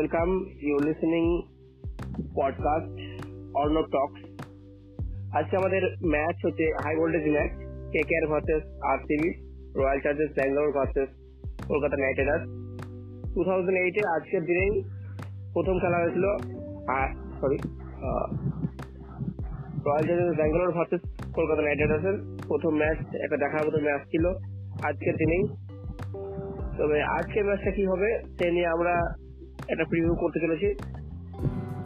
welcome. You're listening podcast Orno Talks. আজকে আমাদের match হচ্ছে high voltage match K K R versus RCB Royal Challengers Bangalore versus Kolkata Knight Riders two thousand এইটে আজকের দিনেই প্রথম খেলা হয়েছিল sorry Royal Challengers Bangalore versus Kolkata Knight রাইডার্সের প্রথম ম্যাচ একটা দেখার মতো ম্যাচ ছিল আজকের দিনেই তবে আজকের ম্যাচটা কি হবে, সে নিয়ে আমরা একটা প্রিভিউ করতে চলেছি।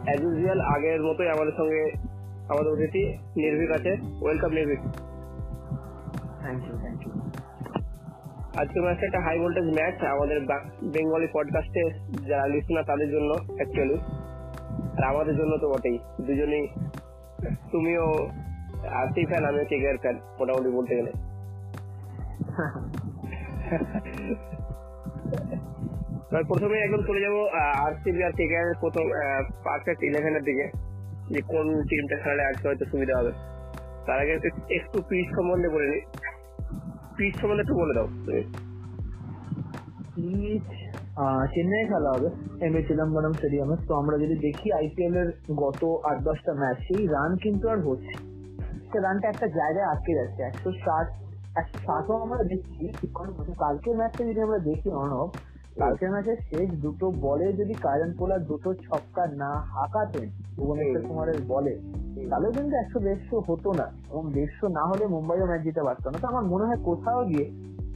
অ্যাজ ইউজুয়াল আগের মতোই আমাদের সঙ্গে আমাদের অতিথি নির্ভীক আছে। Welcome Nirbhik. Thank you thank you আজকের ম্যাচটা একটা হাই ভোল্টেজ ম্যাচ আমাদের বেঙ্গলি পডকাস্টে যারা লিসনার তাদের জন্য অ্যাকচুয়ালি আর আমাদের জন্য তো বটেই। দুজনেই তুমিও আরসি ফ্যান আমিও কেকের ফ্যান মোটামুটি বলতে গেলে। প্রথমে একদম চলে যাব আরসিবি আর কেকেআর প্রথম পারফেক্ট ইলেভেনের দিকে, যে কোন টিমটা খেলালে আজকে হয়তো সুবিধা হবে। তার আগে একটু পিচ সম্বন্ধে বলে নিই পিচ সম্বন্ধে একটু বলে দাও তুমি। পিচ চেন্নাই খেলা হবে, এম এ চিদম্বরম স্টেডিয়ামে। তো আমরা যদি দেখি আইপিএল এর গত আট দশটা ম্যাচ সেই রান কিন্তু আর হচ্ছে সে রানটা একটা জায়গায় আটকে যাচ্ছে। একশো ষাট, একশো ষাটও আমরা দেখছি। কালকের ম্যাচটা যদি আমরা দেখি অনব কালকের ম্যাচের শেষ দুটো বলে যদি কায়রন পোলার দুটো ছক্কা না হাঁকাতেন ভুবনেশ্বর কুমারের বলে তাহলে কিন্তু একশো দেড়শো হতো না এবং দেড়শো না হলে মুম্বাইও ম্যাচ জিতে পারতো না। তো আমার মনে হয় কোথাও গিয়ে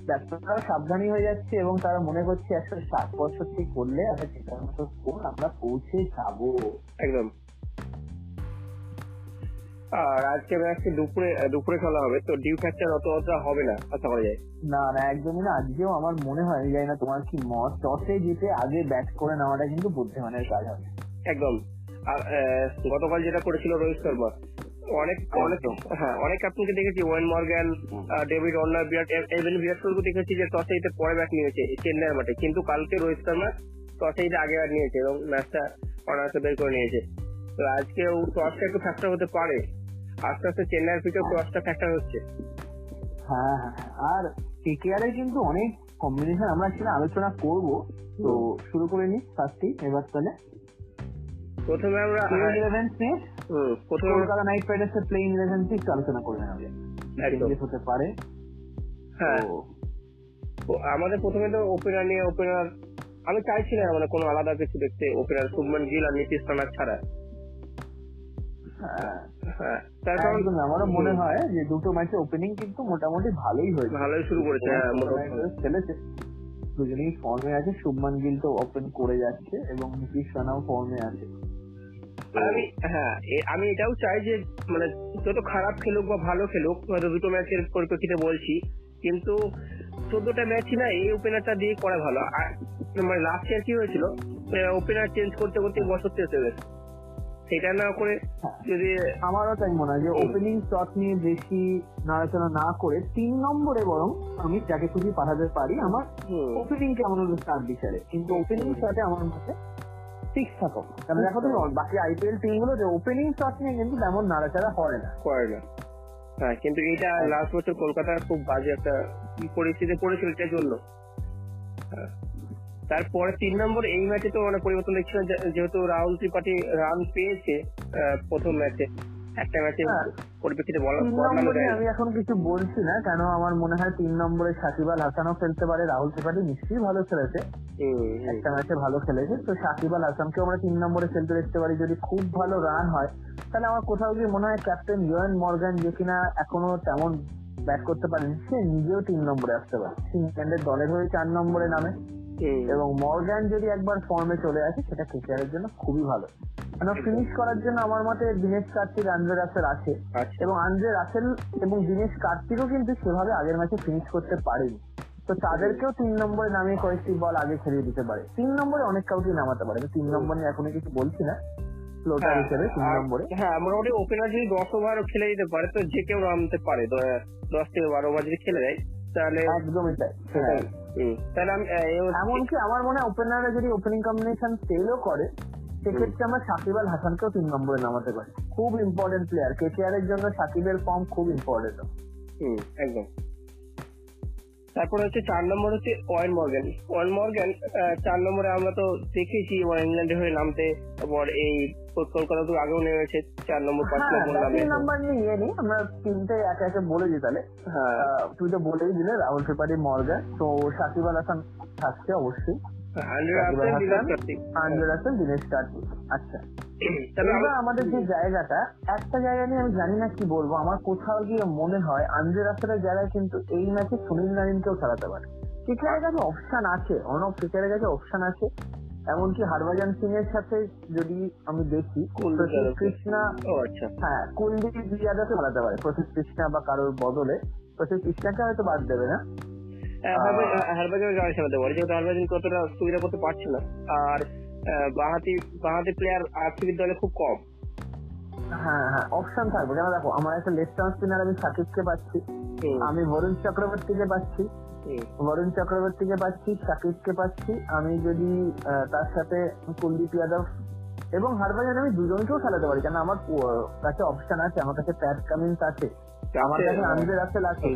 ব্যাটসম্যানরা সাবধানী হয়ে যাচ্ছে এবং তারা মনে করছে একশো ষাট পঁয়ষট্টি করলে আমরা জেতার মতো স্কোর আমরা পৌঁছে যাব। একদম। আর আজকে ম্যাচটি দুপুরে দুপুরে খেলা হবে তো ডিউ ফ্যাক্টর অত অতটা হবে না আশা করা যায়? না না একদমই না। আজকেও আমার মনে হয় জানি না তোমার কি মত টসে জিতে আগে ব্যাট করে নেওয়াটা কিন্তু বুদ্ধিমানের কাজ হবে। একদম। আর গতকাল যেটা করেছিল রোহিত শর্মা অনেক অনেক হ্যাঁ অনেক ক্যাপ্টেনকে দেখেছি Eoin Morgan David Warner Virat even Virat কোহলিকে দেখেছি যে টসে জিতে পরে ব্যাট নিয়েছে চেন্নাইয়ের মাঠে। কিন্তু কালকে রোহিত শর্মা টসে জিতে আগে ব্যাট নিয়েছে এবং ম্যাচটা অনার্সে বের করে নিয়েছে। তো আজকে ও টসটা একটু ফ্যাক্টর হতে পারে। আস্তে আস্তে চেন্নাইয়ের পিঠেও ক্রসটা ফ্যাক্টর হচ্ছে। হ্যাঁ হ্যাঁ আর কেকেআর এর কিন্তু অনেক কম্বিনেশন আমরা সেটা আলোচনা করব। তো শুরু করে নি ফার্স্টই এবার তাহলে। প্রথমে আমরা ইলেভেন নিয়ে প্রথমে কলকাতা নাইট রাইডার্স এর প্লেইং ইলেভেন একটু আলোচনা করে একদম। হতে পারে। হ্যাঁ। আমাদের প্রথমে তো ওপেনার নিয়ে ওপেনার আমি চাইছি না মানে কোনো আলাদা কিছু দেখতে। ওপেনার শুভমান গিল আর নীতিশ ছাড়া। হ্যাঁ, হ্যাঁ তার কারণ আমারও মনে হয় যে দুটো ম্যাচে ওপেনিং কিন্তু মোটামুটি ভালোই হয়েছে। ভালোই শুরু করেছে খেলেছে। দুজনেই ফর্মে আছে শুভমান গিল তো ওপেন করে যাচ্ছে এবং নীতিশ রানাও ফর্মে আছে। আমি হ্যাঁ আমি এটাও চাই যে মানে যত খারাপ খেলুক বা ভালো খেলুক হয়তো দুটো ম্যাচের পরিপ্রেক্ষিতে বলছি কিন্তু চোদ্দটা ম্যাচই না এই ওপেনারটা দিয়ে করা ভালো। আর মানে লাস্ট ইয়ার কি হয়েছিল? ওপেনার চেঞ্জ করতে করতে বছর শেষ হয়ে গেছে। সেটা না করে যদি আমারও তাই মনে হয় যে ওপেনিং শট নিয়ে বেশি নাড়াচাড়া না করে তিন নম্বরে বরং আমি যাকে খুশি পাঠাতে পারি আমার ওপেনিং কেমন হলো তার বিচারে কিন্তু ওপেনিং শটে আমার মতে সিক্স থাকো কারণ দেখো তুমি বাকি আইপিএল টিমগুলো যে ওপেনিং শট নিয়ে কিন্তু তেমন নাড়াচাড়া হয় না। করে না। হ্যাঁ কিন্তু এটা লাস্ট বছর কলকাতার খুব বাজে একটা পরিস্থিতি পড়েছিল এটার জন্য। হ্যাঁ। তারপরে তিন নম্বর এই ম্যাচে তো মানে পরিবর্তন দেখছি না, যে- যেহেতু রাহুল ত্রিপাঠী রান পেয়েছে প্রথম ম্যাচে একটা ম্যাচে। পরিপ্রেক্ষিতে বলা আমি এখন কিছু বলছি না কেন আমার মনে হয় তিন নম্বরে সাকিব আল হাসানও খেলতে পারে রাহুল ত্রিপাঠী নিশ্চয়ই ভালো খেলেছে। একটা ম্যাচে ভালো খেলেছে তো সাকিব আল হাসানকেও আমরা তিন নম্বরে খেলতে দেখতে পারি যদি খুব ভালো রান হয় তাহলে আমার কোথাও গিয়ে মনে হয় ক্যাপ্টেন ইয়ন মর্গান যে কিনা এখনও তেমন ব্যাট করতে পারেনি সে নিজেও তিন নম্বরে আসতে পারে ইংল্যান্ডের দলের হয়ে চার নম্বরে নামে। এবং মর্গান যদি একবার ফর্মে চলে আসে সেটা কেকেআর জন্য খুবই ভালো। কারণ ফিনিশ করার জন্য আমার মতে দিনেশ কার্তিক আন্দ্রে রাসেল আছে। আচ্ছা। এবং আন্দ্রে রাসেল এবং দিনেশ কার্তিকও কিন্তু সেভাবে আগের ম্যাচে ফিনিশ করতে পারেনি। তো তাদেরকেও তিন নম্বরে নামিয়ে কয়েকটি বল আগে খেলিয়ে দিতে পারে। তিন নম্বরে অনেক কাউকে নামাতে পারে তিন নম্বর নিয়ে এখনও কিছু বলছি না। ফ্লোটার হ্যাঁ, হিসেবে তিন নম্বরে। হ্যাঁ মোটামুটি ওপেনার যদি দশ ওভারও খেলে দিতে পারে তো যে কেউ নামতে পারে। দশ থেকে বারো ওভার যদি খেলে দেয় তাহলে একদমই তাই। হ্যাঁ, হুম। তাহলে আমি এমনকি আমার মনে হয় ওপেনাররা যদি ওপেনিং কম্বিনেশন ফেলও করে সেক্ষেত্রে আমার সাকিব আল হাসানকেও তিন নম্বরে নামাতে পারি। খুব ইম্পর্টেন্ট প্লেয়ার কেকেআর এর জন্য সাকিবের ফর্ম খুব ইম্পর্টেন্ট হম একদম। তারপরে হচ্ছে চার নম্বর হচ্ছে ওয়েন মর্গ্যান ওয়েন মর্গ্যান চার নম্বরে আমরা তো দেখেছি ওয়ান ইংল্যান্ডে হয়ে নামতে। তারপর এই কলকাতা তো আগেও নেমেছে চার নম্বর পাঁচ হ্যাঁ নম্বর নামে। নাম্বার নিয়ে ইয়ে নেই আমরা তিনটে একে একে বলে দিই তাহলে। হ্যাঁ। তুই তো বলেই দিলে রাহুল ত্রিপাঠী মর্গ্যান তো সাকিব আল হাসান থাকছে অবশ্যই। দিনেশ কার্তিক আচ্ছা। এবার আমাদের যে জায়গাটা একটা জায়গা নিয়ে আমি জানি না কি বলব আমার কোথাও গিয়ে মনে হয় জায়গায় কিন্তু এই ম্যাচে সুনীল নারিনকেও খেলাতে পারে। ক্রিকেটের কাছে অপশন আছে অনব ক্রিকেটের কাছে অপশন আছে। এমনকি হরভজন সিং এর সাথে যদি আমি দেখি। কৃষ্ণা আচ্ছা। হ্যাঁ কুলদীপ যাদবকে খেলাতে পারে প্রসিদ্ধ কৃষ্ণা বা কারোর বদলে। প্রসিদ্ধ কৃষ্ণাকে হয়তো বাদ দেবে না। হারবাজের গাড়ি খেলাতে পারে। যেহেতু হারবাজন কতটা সুবিধা করতে পারছে না আর বাঁহাতি বাঁহাতি প্লেয়ার আরসিবির দলে খুব কম। হ্যাঁ হ্যাঁ অপশন থাকবে। কেন দেখো আমার একটা লেফট আর্ম স্পিনার আমি সাকিবকে পাচ্ছি আমি বরুণ চক্রবর্তীকে পাচ্ছি বরুণ চক্রবর্তীকে পাচ্ছি সাকিবকে পাচ্ছি আমি যদি তার সাথে কুলদীপ যাদব এবং হারবাজার আমি দুজনকেও খেলাতে পারি। কেন আমার কাছে অপশন আছে আমার কাছে প্যাট কামিন্স আছে। আমার কাছে আছে আন্দ্রে রাসেল আছে।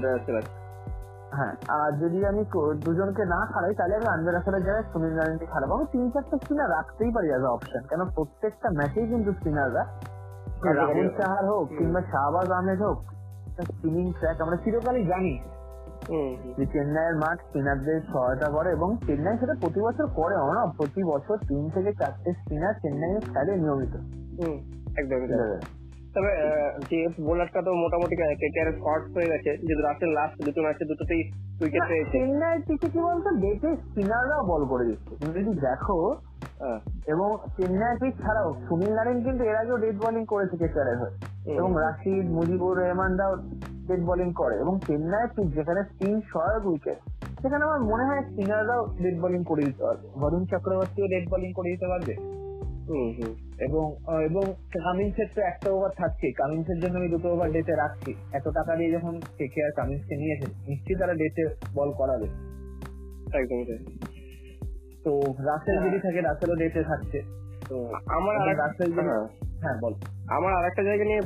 হ্যাঁ আর যদি আমি দুজনকে না খাড়াই তাহলে আমি আন্দ্রে রাসেলের জায়গায় সুনীল নারায়ণকে খারাপ আমি তিন চারটে স্পিনার রাখতেই পারি অ্যাজ অপশন কেন প্রত্যেকটা ম্যাচেই কিন্তু স্পিনাররা রাহুল চাহার হোক কিংবা শাহবাজ আহমেদ হোক স্পিনিং ট্র্যাক আমরা চিরকালই জানি। যে চেন্নাইয়ের মাঠ স্পিনারদের সহায়তা করে এবং চেন্নাই সেটা প্রতি বছর করে না প্রতি বছর তিন থেকে চারটে স্পিনার চেন্নাই খেলে নিয়মিত। একদম। তবে আহ, বোলারটা তো মোটামুটি কেকেআর শর্ট হয়ে গেছে। যেহেতু রাসেল লাস্ট দুটো ম্যাচে দুটোতেই উইকেট পেয়েছে চেন্নাইয়ের পিছিয়ে কি বলতো ডেটে স্পিনাররাও বল করে দিচ্ছে। তুমি যদি দেখো হ্যাঁ, এবং চেন্নাই পিচ ছাড়াও সুনীল নারায়ণ কিন্তু এর আগেও ডেট বোলিং করেছে কেকারের হয়ে। এবং রাশিদ মুজিবুর রহমানরাও ডেট বোলিং করে। এবং চেন্নাই পিচ যেখানে স্পিন সহায়ক উইকেট সেখানে আমার মনে হয় স্পিনাররাও ডেট বোলিং করে দিতে পারবে। বরুণ চক্রবর্তীও ডেট বোলিং করে দিতে পারবে? এবং এবং কামিন্সের তো একটা ওভার থাকছে। কামিন্সের জন্য আমি দুটো ওভার ডেটে রাখছি। এত টাকা দিয়ে যখন কে আর কামিন্সকে নিয়েছে নিশ্চয়ই তারা ডেটে বল করাবে। একদমই তাই। তো রাসেল যদি থাকে রাসেলও ডেটে থাকছে। তো আমার রাসেল যদি হ্যাঁ, হ্যাঁ বল। আমার আরেকটা জায়গা নিয়ে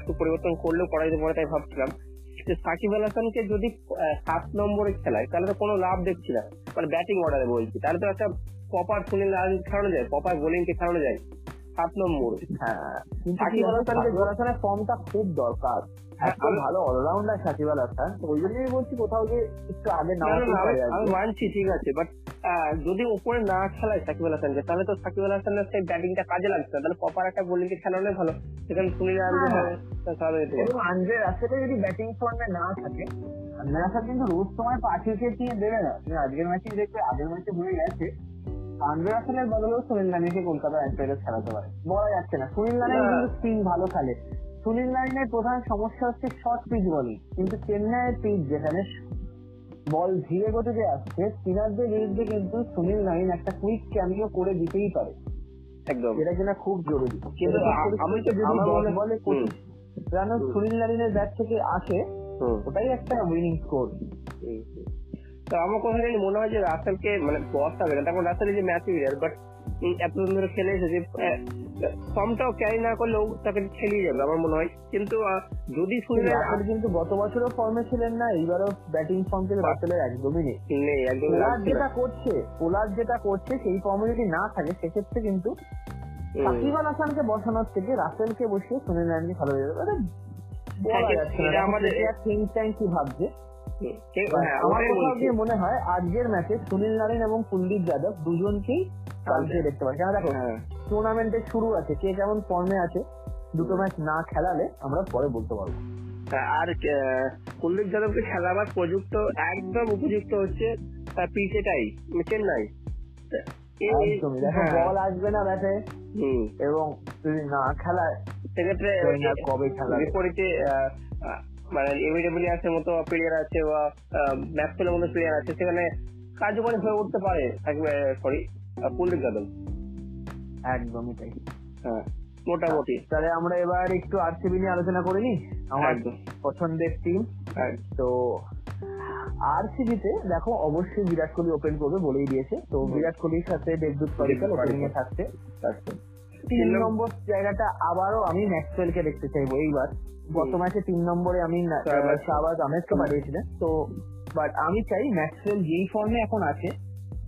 একটু পরিবর্তন করলেও করা যেতে পারে তাই ভাবছিলাম। যে সাকিব আল হাসানকে যদি সাত নম্বরে খেলায় তাহলে তো কোনো লাভ দেখছি না। মানে ব্যাটিং অর্ডারে বলছি। তাহলে তো একটা প্রপার সুনীল নারায়ণ খেলানো যায় কপার বোলিং কে খেলানো যায়? সাত নম্বর। হ্যাঁ কিন্তু সাকিব আল হাসানকে- সাকিব ফর্মটা খুব দরকার। হ্যাঁ, এত ভালো অলরাউন্ডার সাকিব আল হাসান ওই জন্যই বলছি কোথাও যে একটু আগে না, না, নামাতে না, পারে আমি- আর আমি কি। মানছি ঠিক আছে বাট যদি ওপরে না খেলায় সাকিব আল হাসানকে তাহলে তো সাকিব আল হাসানের সেই ব্যাটিংটা কাজে লাগছে না। তাহলে প্রপার একটা খেলানো ভালো। সেখানে সুনীল হ্যাঁ, আন্দ্রে যদি ব্যাটিং ফর্মে না থাকে আন্দ্রে কিন্তু রোজ সময় পাঁচ উইকেট নিয়ে দেবে না? আজকের ম্যাচে দেখবে আগের ম্যাচে হয়ে গেছে। আন্দ্রে রাসেলের বদলেও সুনীল নারিনকে কলকাতা নাইট রাইডার্স খেলাতে পারে। বলা যাচ্ছে না। সুনীল নারায়ণ কিন্তু স্পিন ভালো খেলে। সুনীল নারায়ণের প্রধান সমস্যা হচ্ছে শর্ট পিচ বলিং কিন্তু চেন্নাইয়ের পিচ যেখানে বল ধীরে গতিতে আসছে স্পিনারদের বিরুদ্ধে কিন্তু সুনীল নারায়ণ একটা কুইক ক্যামিও করে দিতেই পারে। একদম। যেটা কিনা খুব জরুরি। কিন্তু আমি তো- যদি বলে। পঁচিশ রান সুনীল নারিনের ব্যাট থেকে আসে ওটাই একটা উইনিং স্কোর। তো আমার কথা জানি মনে হয় যে রাসেলকে মানে বস হবে না। তখন রাসেল যে ম্যাচ উইনার বাট এতদিন ধরে খেলে এসেছে ফর্মটাও ক্যারি না করলেও তাকে খেলিয়ে যাবে আমার মনে হয়। কিন্তু যদি রাসেল কিন্তু গত বছরও ফর্মে ছিলেন না এইবারও ব্যাটিং ফর্ম থেকে রাসেলের একদমই নেই। নেই একদম পোলার যেটা করছে পোলার যেটা করছে সেই ফর্মে যদি না থাকে সেক্ষেত্রে কিন্তু। সাকিব আল হাসানকে বসানোর থেকে রাসেলকে বসিয়ে সুনীল নারায়ণকে ভালো হয়ে যাবে। হ্যাঁ, বলা কিন্তু যাচ্ছে এটা না আমাদের- কি ভাবছে মানে হ্যাঁ, আমার ওটাই কোথাও গিয়ে মনে হয় আজকের ম্যাচে সুনীল নারায়ণ এবং কুলদীপ যাদব দুজনকেই চান্সে দেখতে পাই কেন দেখো হ্যাঁ, টুর্নামেন্টের শুরু আছে কে কেমন ফর্মে আছে দুটো ম্যাচ না খেলালে আমরা পরে বলতে পারব। হ্যাঁ, আর কুলদীপ যাদবকে খেলাবার প্রযুক্ত একদম উপযুক্ত হচ্ছে চেন্নাই। এই- একদমই দেখো হ্যাঁ, বল আসবে না ব্যাটে এবং যদি না খেলায় সেক্ষেত্রে কবে খেলাবে বিপরীতে মানে এমিডেবিলিয়াস এর মতো প্লেয়ার আছে বা ম্যাক্সওয়েলের মতো প্লেয়ার আছে সেখানে কার্যকরী হয়ে উঠতে পারে সরি কুলদীপ যাদব একদমই তাই। হ্যাঁ মোটামুটি। তাহলে আমরা এবার একটু আরসিবি নিয়ে আলোচনা করে নি আমার একদম। পছন্দের টিম হ্যাঁ, তো আরসিবিতে দেখো অবশ্যই বিরাট কোহলি ওপেন করবে বলেই দিয়েছে। তো বিরাট কোহলির সাথে দেবদূত পারিকাল ওপেনিং এ। থাকছে। আচ্ছা। তিন নম্বর জায়গাটা আবারও আমি ম্যাক্সওয়েল কে দেখতে চাইব এইবার। গত ম্যাচে তিন নম্বরে আমি শাহবাজ। আহমেদকে পাঠিয়েছিলেন। তো বাট আমি চাই ম্যাক্সওয়েল যেই ফর্মে এখন আছে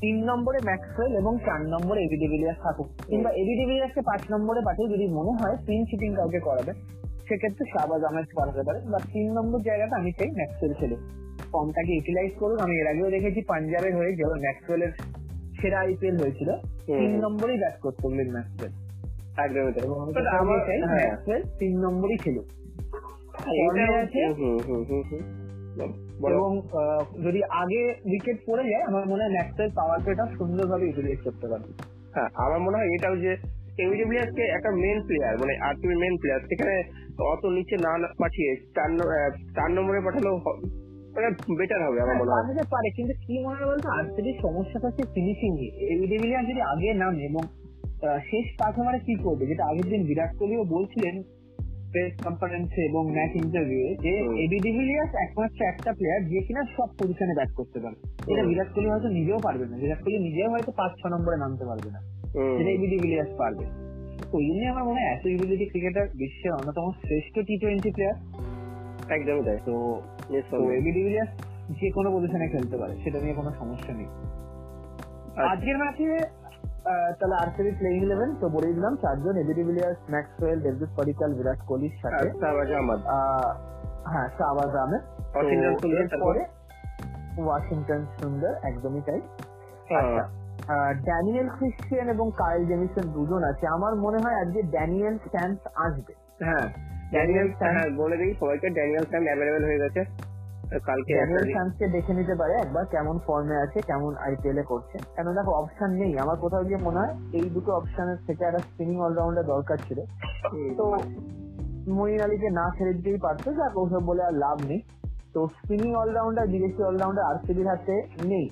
তিন নম্বরে ম্যাক্সওয়েল এবং চার নম্বরে এবি ডিভিলিয়ার্স থাকুক। কিংবা এবি ডিভিলিয়ার্সকে পাঁচ নম্বরে পাঠিয়ে যদি মনে হয় তিন চিটিং কাউকে করাবে সেক্ষেত্রে শাহবাজ আহমেদ পাঠাতে পারে। বা তিন নম্বর জায়গাটা আমি চাই ম্যাক্সওয়েল খেলে। ফর্মটাকে ইউটিলাইজ করুন। আমি এর আগেও দেখেছি পাঞ্জাবের হয়ে যখন ম্যাক্সওয়েলের সেরা আইপিএল হয়েছিল। তিন নম্বরেই ব্যাট করতো ম্যাক্সওয়েল। গিয়ে হ্যাঁ ম্যাক্সওয়েল তিন নম্বরই বলো। এবং যদি আগে উইকেট পড়ে যায় আমার মনে হয় ম্যাক্সওয়েল পাওয়ার প্লেটা সুন্দরভাবে ইউটিলাইজ করতে পারবে। হ্যাঁ আমার মনে হয় এটাও যে কে একটা মেন প্লেয়ার মানে আরটিভি মেন প্লেয়ার সেখানে অত নিচে না না পাঠিয়ে চার চার নম্বরে পাঠালেও মানে বেটার হবে আমার মনে হয়। পারে কিন্তু কি মনে হয় বলতো? আরসিবির সমস্যাটা হচ্ছে ফিনিশিং এ এভিডেভিলিয়ার যদি আগে নামে এবং শেষ পাঁচ ওভারে কি করবে? যেটা আগের দিন বিরাট কোহলিও বলছিলেন প্রেস কনফারেন্সে এবং ম্যাচ ইন্টারভিউ যে। এবি ডিভিলিয়ার্স একমাত্র একটা প্লেয়ার যে কিনা সব পজিশনে ব্যাট করতে পারে। এটা বিরাট কোহলি হয়তো নিজেও পারবে না। বিরাট কোহলি নিজেও হয়তো পাঁচ ছ নম্বরে নামতে পারবে না। যেটা এবি ডিভিলিয়ার্স পারবে। তো ওই জন্যই আমার মনে হয় এত ইবিলিটি ক্রিকেটার বিশ্বের অন্যতম শ্রেষ্ঠ টি টোয়েন্টি প্লেয়ার একদমই তাই। তো। এবি ডিভিলিয়ার্স যে কোনো পজিশনে খেলতে পারে সেটা নিয়ে কোনো সমস্যা নেই। আচ্ছা। আজকের ম্যাচে তাহলে আরসিবি প্লেইং ইলেভেন তো বলেই দিলাম চারজন AB de Villiers Maxwell David Padikkal Virat কোহলির সাথে। হ্যাঁ শাহবাজ আহমেদ। ওয়াশিংটন সুন্দর একদমই তাই। আচ্ছা ড্যানিয়েল ক্রিশ্চিয়ান এবং কাইল জেমিসন দুজন আছে। আমার মনে হয় আজকে ড্যানিয়েল স্ট্যান্স আসবে। হ্যাঁ ড্যানিয়েল বলে দিই সবাইকে ড্যানিয়েল স্যাম অ্যাভেলেবেল হয়ে গেছে। কালকে স্যামসকে দেখে নিতে পারে একবার কেমন ফর্মে আছে কেমন আইপিএল এ করছে। কেন দেখো অপশন নেই। আমার কোথাও গিয়ে মনে হয় এই দুটো অপশনের থেকে একটা স্পিনিং অলরাউন্ডার দরকার ছিল। তো মইন আলীকে না ছেড়ে দিতেই পারতো যাক ওসব বলে আর লাভ নেই। তো স্পিনিং অলরাউন্ডার বিদেশি অলরাউন্ডার আরসিবির হাতে নেই।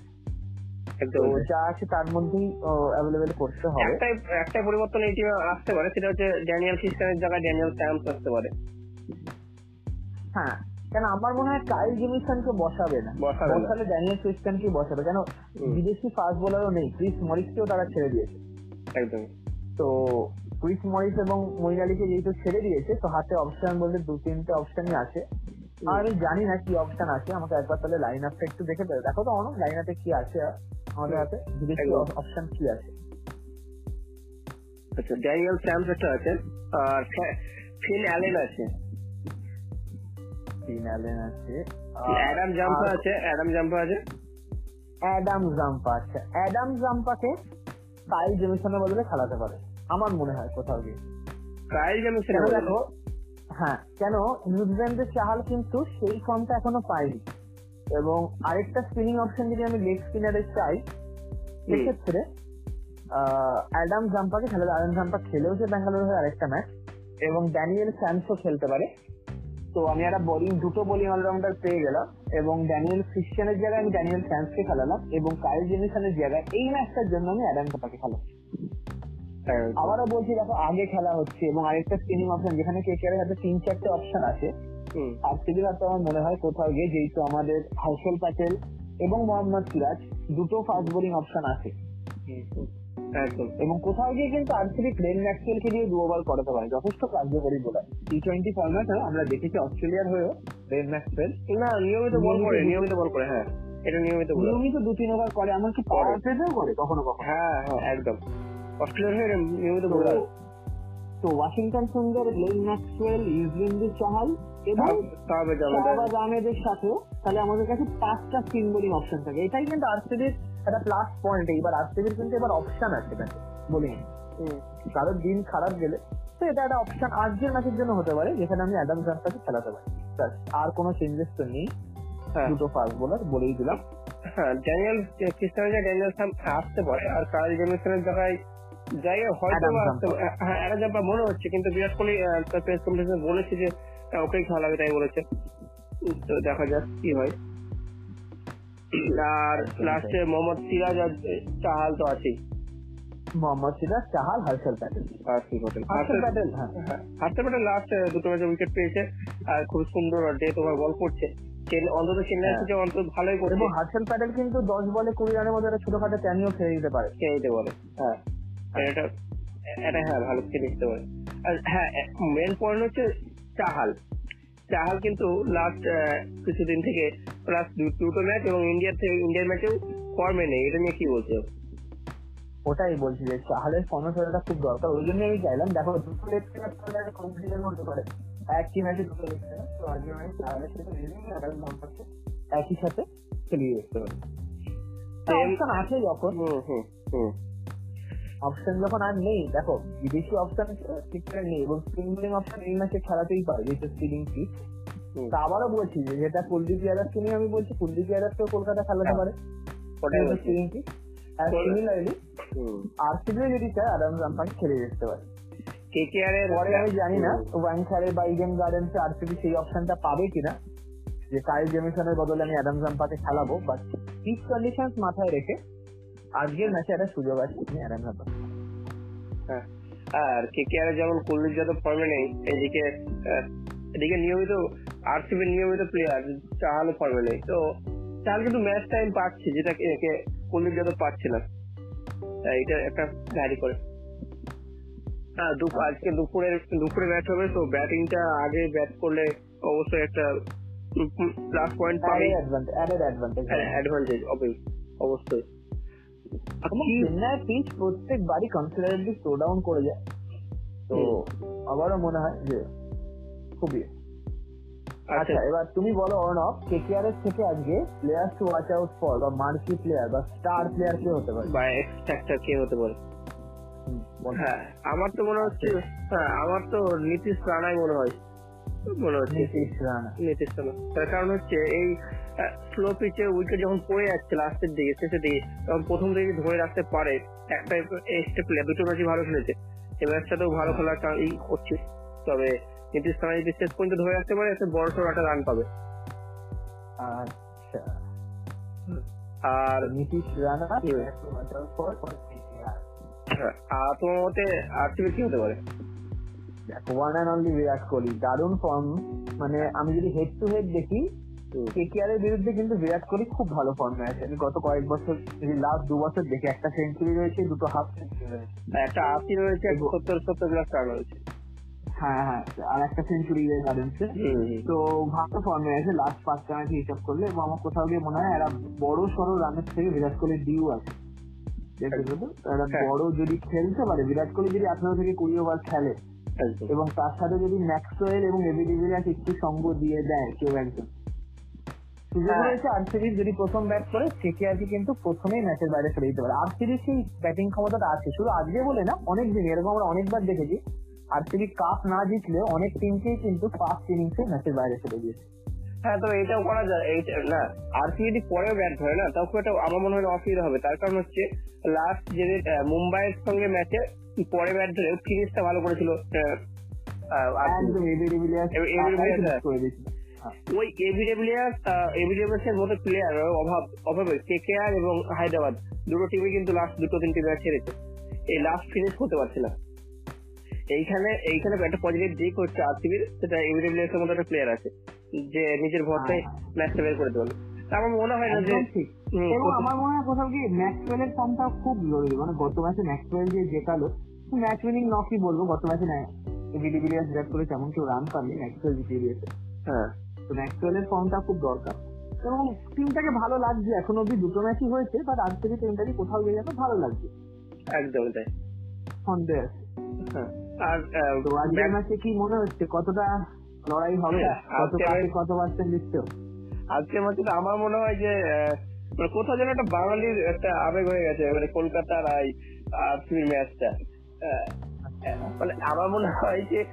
যা আছে তার মধ্যেই অ্যাভেলেবেল করতে হবে। একটাই একটাই পরিবর্তন এই টিমে আসতে পারে সেটা হচ্ছে ড্যানিয়েল খ্রিস্টানের জায়গায় ড্যানিয়েল স্যামস আসতে পারে। হ্যাঁ। কেন আমার মনে হয় কাইল জেমিসনকে বসাবে না। বসালে ড্যানিয়েল ক্রিস্টানকে বসাবে। কেন। বিদেশি ফাস্ট বোলারও নেই ক্রিস মরিসকেও তারা ছেড়ে দিয়েছে। একদম। তো ক্রিস মরিস এবং মইন আলীকে যেহেতু ছেড়ে দিয়েছে তো হাতে অপশন বলতে দু তিনটে অপশনই আছে। আর আমি জানি না কি অপশন আছে আমাকে একবার তাহলে লাইন আপটা একটু দেখে দেবে দেখো তো অনেক লাইন আপে কি আছে আমাদের হাতে? বিদেশি অপশন কি আছে? আচ্ছা ড্যানিয়েল স্যামস একটা আছে আর ফিন অ্যালেন আছে। অ্যালেন আছে। অ্যাডাম জাম্পা আছে? অ্যাডাম জাম্পা আছে? অ্যাডাম জাম্পা আচ্ছা অ্যাডাম জাম্পাকে কাইল জেমিসনের বদলে খেলাতে পারে আমার মনে হয় কোথাও গিয়ে। কাইল জেমিসন কেন দেখো হ্যাঁ কেন নিউজিল্যান্ডের চাহাল কিন্তু সেই ফর্মটা এখনও পায়নি। এবং আরেকটা স্পিনিং অপশন যদি আমি লেগ স্পিনারে চাই সেক্ষেত্রে অ্যাডাম জাম্পাকে খেলে অ্যাডাম জাম্পা খেলেওছে ব্যাঙ্গালোর হয়ে আরেকটা ম্যাচ এবং ড্যানিয়েল স্যামসও খেলতে পারে। তো আমি একটা বোলিং দুটো বোলিং অলরাউন্ডার পেয়ে গেলাম এবং ড্যানিয়েল ক্রিশ্চিয়ানের জায়গায় আমি ড্যানিয়েল স্যামসকে খেলালাম এবং কাইল জেমিসনের জায়গায় এই ম্যাচটার জন্য আমি অ্যাডাম জাম্পাকে খেলাম আবারও বলছি দেখো আগে খেলা হচ্ছে এবং আরেকটা স্পিনিং অপশন যেখানে কে কে হাতে তিন চারটে অপশন আছে। আর আরসিবির হাতে আমার মনে হয় কোথাও গিয়ে যেহেতু আমাদের হাউসেল প্যাটেল এবং মোহাম্মদ সিরাজ দুটো ফাস্ট বোলিং অপশন আছে। একদম। এবং কোথাও গিয়ে কিন্তু আরসিবি প্লেন ম্যাক্সওয়েলকে দিয়ে দু ওভার করাতে পারে যথেষ্ট কার্যকরী বোলার টি টোয়েন্টি ফর্ম্যাটে আমরা দেখেছি অস্ট্রেলিয়ার হয়েও প্লেন ম্যাক্সওয়েল। না নিয়মিত বল করে নিয়মিত বল করে হ্যাঁ এটা নিয়মিত বল। নিয়মিত দু তিন ওভার করে এমনকি পাওয়ার প্লেতেও করে কখনো কখনো। হ্যাঁ হ্যাঁ একদম। অস্ট্রেলিয়ার হয়ে নিয়মিত বল তো- ওয়াশিংটন সুন্দর গ্লেন ম্যাক্সওয়েল ইউজলেন্ডু চাহাল এবং জামাতে আহমেদের সাথে তাহলে আমাদের কাছে পাঁচটা স্পিন বোলিং অপশন থাকে। এটাই কিন্তু আরসিবির একটা প্লাস পয়েন্ট এবার আরসিবির কিন্তু এবার অপশন আছে বোলিং কারোর দিন খারাপ গেলে তো এটা একটা অপশন আজকের ম্যাচের জন্য হতে পারে যেখানে আমি অ্যাডাম জাম্পাকে খেলাতে পারি। আর কোনো চেঞ্জেস তো নেই। হ্যাঁ। দুটো ফাস্ট বোলার বলেই দিলাম। হ্যাঁ ড্যানিয়েল স্যাম আসতে পারে। আর কার্ল জেমিসনের জায়গায় জায়গায় হয়তো আসতে। হ্যাঁ জাম্পা মনে হচ্ছে কিন্তু বিরাট কোহলি তার প্রেস কনফারেন্সে বলেছে যে আহ, ওকেই খেলাবে তাই বলেছে। তো দেখা যাক কি হয়। আর লাস্টে মোহাম্মদ সিরাজ আর চাহাল তো আছেই। মোহাম্মদ সিরাজ চাহাল হার্ষেল প্যাটেল। কি হোটেল হার্ষেল প্যাটেল হ্যাঁ। হার্ষেল প্যাটেল লাস্ট দুটো ম্যাচে উইকেট পেয়েছে আর খুব সুন্দর ডেথ ওভার বল করছে। অন্তত চেন্নাই হ্যাঁ। থেকে অন্তত ভালোই করছে। এবং হার্ষেল প্যাটেল কিন্তু দশ বলে কুড়ি রানের মধ্যে একটা ছোটখাটো ক্যানিও খেয়ে দিতে পারে। খেয়ে দিতে পারে হ্যাঁ। এটা এটা হ্যাঁ ভালো খেলে দিতে পারে। আর হ্যাঁ মেন পয়েন্ট হচ্ছে চাহাল। চাহাল কিন্তু লাস্ট কিছুদিন থেকে লাস্ট দুটো ম্যাচ এবং ইন্ডিয়ার থেকে ইন্ডিয়ার ম্যাচেও ফর্মে নেই। এটা নিয়ে কি বলছো? ওটাই বলছি যে চাহালের ফর্মে ফেরাটা খুব দরকার। ওই জন্য আমি চাইলাম দেখো দুটো লেগ স্পিনার কম্পিটিশন হতে পারে। একই ম্যাচে দুটো লেগ স্পিনার তো আজকে ম্যাচে চাহালের সাথে একই সাথে খেলিয়ে দেখতে পারে আছে যখন। হুম হুম হুম। অপশন যখন আর নেই। দেখো বিদেশি অপশন ক্রিকেটার নেই এবং স্পিন বোলিং অপশন এই ম্যাচে খেলাতেই পারে যেহেতু স্পিনিং হুম। তা আবারও বলছি যে যেটা কুলদীপ যাদবকে নিয়ে আমি বলছি কুলদীপ যাদবকেও কলকাতা খেলাতে হ্যাঁ, পারে। ওটাই। স্পিনিং আর সিমিলারলি আরসিবি যদি চায় আদাম রাম্পাকে খেলে দেখতে পারে। কেকেআর এর পরে আমি জানি না ওয়াংখারে বা ইডেন গার্ডেন্স আরসিবি সেই অপশনটা পাবে কিনা। যে কাইল জেমিসনের বদলে আমি অ্যাডাম জাম্পাকে খেলাবো বাট পিচ কন্ডিশন মাথায় রেখে আজকের ম্যাচে একটা সুযোগ আছে তুমি অ্যাডাম জাম্পা হ্যাঁ। আর যেমন কুলদীপ যাদব ফর্মে নেই এদিকে এদিকে নিয়মিত আরসিবি নিয়মিত প্লেয়ার চাহাল ফর্মে নেই। তো চাহাল কিন্তু ম্যাচ টাইম পাচ্ছে যেটা কে- কে কুলদীপ যাদব পাচ্ছে না। এটা একটা ভ্যারি করে। হ্যাঁ আজকে দুপুরের দুপুরে ম্যাচ হবে তো ব্যাটিংটা আগে ব্যাট করলে অবশ্যই একটা প্লাস পয়েন্ট পাবে। অ্যাডভান্টেজ অবশ্যই। চেন্নাই পিচ প্রত্যেকবারই কনসিডারেবলি স্লো ডাউন করে যায় তো আমারও মনে হয় যে খুবই আচ্ছা এবার তুমি বলো অর্ণব কেকেআর এর থেকে আজকে player to watch out for বা মার্কি প্লেয়ার বা স্টার প্লেয়ার কে হতে পারে বা এক্স ফ্যাক্টর কে হতে পারে। হ্যাঁ আমার তো মনে হচ্ছে হ্যাঁ আমার তো নীতিশ রানাই মনে হয় মনে হচ্ছে নীতিশ রানা নীতিশ রানা তার কারণ হচ্ছে এই স্লো পিচে উইকেট যখন পড়ে যাচ্ছে লাস্টের দিকে শেষের দিকে তখন প্রথম দিকে ধরে রাখতে পারে একটা এক্সট্রা প্লেয়ার দুটো ম্যাচই ভালো খেলেছে। ভালো খেলার ই করছে তবে রানা যদি শেষ পর্যন্ত ধরে রাখতে পারে একটা বড় সড় একটা রান পাবে। আচ্ছা। আর নীতিশ রানা আর তোমার মতে আরসিবি কি হতে পারে? One and only Virat Kohli. দারুণ ফর্ম মানে আমি যদি হেড টু হেড দেখি কেকেআর এর বিরুদ্ধে কিন্তু বিরাট কোহলি খুব ভালো ফর্মে আছে আমি গত কয়েক বছর লাস্ট দু বছর দেখি একটা সেঞ্চুরি রয়েছে দুটো হাফ সেঞ্চুরি রয়েছে। একটা আশি রয়েছে সত্তর সত্তর গ্লাস রান রয়েছে। হ্যাঁ হ্যাঁ আর একটা সেঞ্চুরি গার্ডেন্সে তো ভালো ফর্মে আছে লাস্ট পাঁচটা ম্যাচ হিসাব করলে এবং আমার কোথাও গিয়ে মনে হয় এরা বড় সড়ো রানের থেকে বিরাট কোহলির ডিউ আছে। হ্যাঁ। বড় যদি খেলতে পারে বিরাট কোহলি যদি আঠারো থেকে কুড়ি ওভার খেলে এবং তার সাথে যদি ম্যাক্সওয়েল এবং এবি ডিভিলিয়ার্স একটু সঙ্গ দিয়ে দেয় কেউ একজন। সুযোগ হ্যাঁ। রয়েছে যদি প্রথম ব্যাট করে কেকেআরকে কিন্তু প্রথমেই ম্যাচের বাইরে ফেলে দিতে পারে। আরসিবির সেই ব্যাটিং ক্ষমতাটা আছে। শুধু আজকে বলে না অনেক দিন এরকম আমরা অনেকবার দেখেছি। আরসিবি কাপ না জিতলে অনেক টিমকেই কিন্তু ফার্স্ট ইনিংসে ম্যাচের বাইরে ফেলে দিয়েছে। হ্যাঁ তো এটাও করা যায়। এইটা না আর সি যদি পরেও ব্যাট ধরে না তাও খুব একটা আমার মনে হয় অসুবিধা হবে। তার কারণ হচ্ছে লাস্ট যে মুম্বাইয়ের সঙ্গে ম্যাচে পরে ব্যাট ধরে ফিনিশটা ভালো করেছিল একদম এবি ডিভিলিয়ার্স ওই এর মতো প্লেয়ার অভাব অভাবে কেকেআর এবং হায়দ্রাবাদ দুটো টিমই কিন্তু লাস্ট দুটো তিনটে ম্যাচ হেরেছে। এই লাস্ট ফিনিশ করতে পারছে না এইখানে এইখানে একটা পজিটিভ দিক হচ্ছে আরসিবির সেটা এবিডব্লিউএস এর মতো একটা প্লেয়ার আছে যে নিজের ভরসায় ম্যাচটা বের করে দেবে। আমার মনে হয় না যে এবং আমার মনে হয় কোথাও কি ম্যাক্সওয়েলের ফর্মটা খুব জরুরি। মানে গত ম্যাচে ম্যাক্সওয়েল যে জেতালো ম্যাচ উইনিং নকই বলব। গত ম্যাচে এবি ডিভিলিয়ার্স বিরাট করে তেমন কেউ রান পাননি ম্যাক্সওয়েল জিতিয়ে দিয়েছে। হ্যাঁ। তো ম্যাক্সওয়েলের ফর্মটা খুব দরকার। এবং টিমটাকে ভালো লাগছে এখন অব্দি দুটো ম্যাচই হয়েছে বাট আজ থেকে টিমটাকে কোথাও গিয়ে যাবে ভালো লাগছে। একদম তাই। সন্দেহ আছে হ্যাঁ আর তো আজকের ম্যাচে কি মনে হচ্ছে? কতটা লড়াই হবে? হ্যাঁ, কত match- কত পার্সেন্ট দিচ্ছে আজকের ম্যাচে তো আমার মনে হয় যে মানে কোথাও যেন একটা বাঙালির একটা আবেগ হয়ে গেছে মানে কলকাতার এই আরসিবির ম্যাচটা মানে আমার মনে হয় যে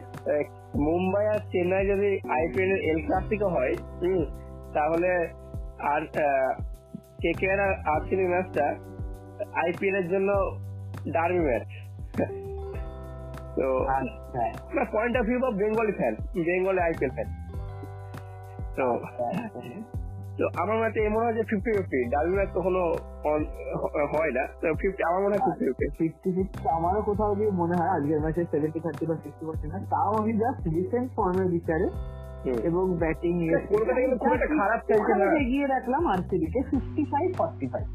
মুম্বাই আর চেন্নাই যদি আইপিএল এর এল ক্লাসিকো হয় হুম, তাহলে আর কে কে আর আরসিবি ম্যাচটা আইপিএল এর জন্য ডার্বি ম্যাচ তো point of view of Bengali fan Bengali IPL fan তো আচ্ছা। তো আমার মতে এমন হয় যে ফিফটি ফিফটি ডাবল ম্যাচ কখনো হয় না। তো ফিফটি আমার মনে হয় ফিফটি ফিফটি ফিফটি ফিফটি আমারও কোথাও গিয়ে মনে হয় আজকের ম্যাচে সেভেন্টি থার্টি বা সিক্সটি পার্সেন্ট না তাও আমি জাস্ট রিসেন্ট ফর্মের বিচারে এবং ব্যাটিং কলকাতা কিন্তু খুব একটা খারাপ খেলছে না। এগিয়ে রাখলাম আরসিবি কে ফিফটি ফাইভ ফর্টি ফাইভ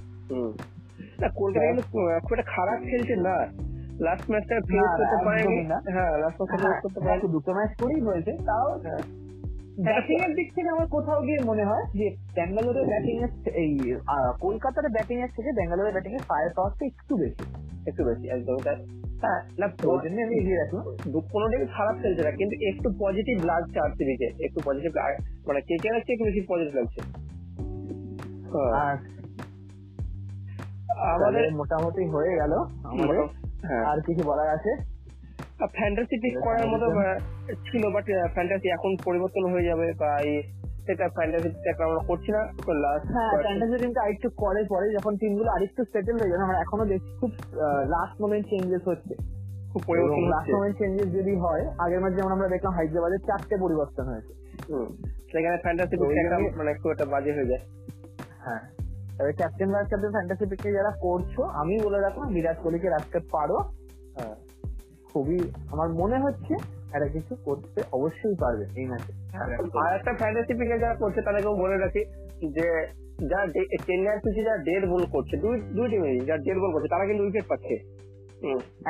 না কলকাতা কিন্তু খুব একটা খারাপ খেলছে না। লাস্ট ম্যাচটা ফিনিশ করতে পারেনি। হ্যাঁ লাস্ট ম্যাচটা ফিনিশ করতে পারেনি। দুটো ম্যাচ করেই হয়েছে তাও ব্যাটিং এর দিক থেকে আমার কোথাও গিয়ে মনে হয় যে ব্যাঙ্গালোরের ব্যাটিং এর এই কলকাতার ব্যাটিং এর থেকে ব্যাঙ্গালোরের ব্যাটিং এর ফায়ার পাওয়ারটা একটু বেশি একটু বেশি। একদম হ্যাঁ না তো আমি এগিয়ে রাখলাম। কোনো দিন খারাপ খেলছে না কিন্তু একটু পজিটিভ লাগছে আর সিরিজে একটু পজিটিভ মানে কে কে একটু বেশি পজিটিভ লাগছে। আমাদের মোটামুটি হয়ে গেল আমাদের। হ্যাঁ। আর কিছু বলার আছে? ফ্যান্টাসি পিক করার মতো ছিল বাট ফ্যান্টাসি এখন পরিবর্তন হয়ে যাবে বা এই সেটা ফ্যান্টাসি এখন আমরা করছি না তো লাস্ট হ্যাঁ ফ্যান্টাসি টিমটা আরেকটু করে পরে যখন টিমগুলো আরেকটু সেটেল হয়ে যাবে আমরা এখনও দেখছি খুব লাস্ট মোমেন্ট চেঞ্জেস হচ্ছে। খুব পরিবর্তন লাস্ট মোমেন্ট চেঞ্জেস যদি হয় আগের মাঝে যেমন আমরা দেখলাম হায়দ্রাবাদের চারটে পরিবর্তন হয়েছে। সেখানে ফ্যান্টাসি মানে খুব একটা বাজে হয়ে যায়। হ্যাঁ তবে ক্যাপ্টেন ভাইস ক্যাপ্টেন ফ্যান্টাসি পিকে যারা করছ আমি বলে রাখলাম বিরাট কোহলিকে রাখতে পারো। হ্যাঁ। খুবই আমার মনে হচ্ছে একটা কিছু করতে অবশ্যই পারবে এই ম্যাচে আর একটা ফ্যান্টাসি পিকে যারা করছে তাদেরকেও বলে রাখি যে যা চেন্নাইয়ের পিছিয়ে যারা ডেড বল করছে দুই দুই টিমে যারা ডেড বল করছে তারা কিন্তু উইকেট পাচ্ছে।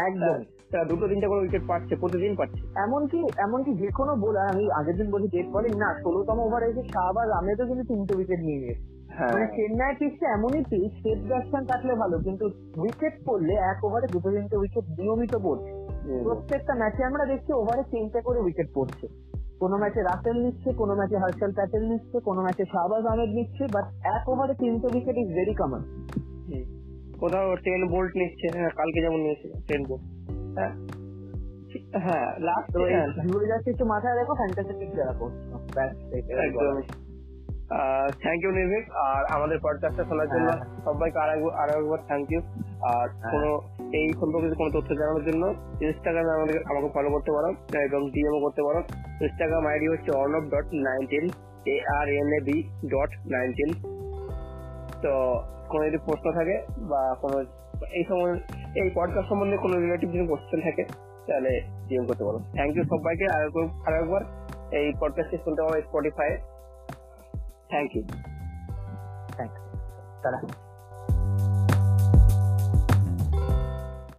একদম। তারা দুটো তিনটে করে উইকেট পাচ্ছে প্রতিদিন পাচ্ছে। এমনকি এমনকি যে কোনো বোলার আমি আগের দিন বলছি ডেট বলিং না ষোলোতম ওভারে এসে শাহবাজ আহমেদও কিন্তু তিনটে উইকেট নিয়ে নিয়েছে। হ্যাঁ। মানে চেন্নাই পিচটা এমনই পিচ সেট ব্যাটসম্যান কাটলে ভালো কিন্তু উইকেট পড়লে এক ওভারে দুটো তিনটে উইকেট নিয়মিত পড়ছে। প্রত্যেকটা ম্যাচে আমরা দেখছি ওভারে তিনটে করে উইকেট পড়ছে। কোনো ম্যাচে রাসেল নিচ্ছে কোনো ম্যাচে হর্ষল প্যাটেল নিচ্ছে কোনো ম্যাচে শাহবাজ আহমেদ নিচ্ছে বাট এক ওভারে তিনটে উইকেট ইজ ভেরি কমন কোথাও টেন বোল্ট নিচ্ছে হ্যাঁ কালকে যেমন নিয়েছে টেন বোল্ট হ্যাঁ। ঠিক- হ্যাঁ। লাস্ট একটু মাথায় রেখো ফ্যান্টাসি পিচ যারা করছ থ্যাংক ইউ নির্ভীক। আর আমাদের পডকাস্টটা শোনার জন্য হ্যাঁ। সবাইকে আর একবার থ্যাংক ইউ আর হ্যাঁ। কোনো এই সম্পর্কে কোনো তথ্য জানানোর জন্য ইনস্টাগ্রামে আমাদের আমাকে ফলো করতে পারো, এবং ডিএমও করতে পারো। ইনস্টাগ্রাম আইডি হচ্ছে Arnab dot nineteen A R N A B dot nineteen তো কোনো যদি প্রশ্ন থাকে বা কোনো এই সময় এই পডকাস্ট সম্বন্ধে কোনো রিলেটিভ যদি কোশ্চেন থাকে, তাহলে ডিএম করতে পারো। থ্যাংক ইউ সবাইকে, আর একবার- এই পডকাস্টটি শুনতে পারো স্পটিফাই থ্যাংক ইউ থ্যাংক তারা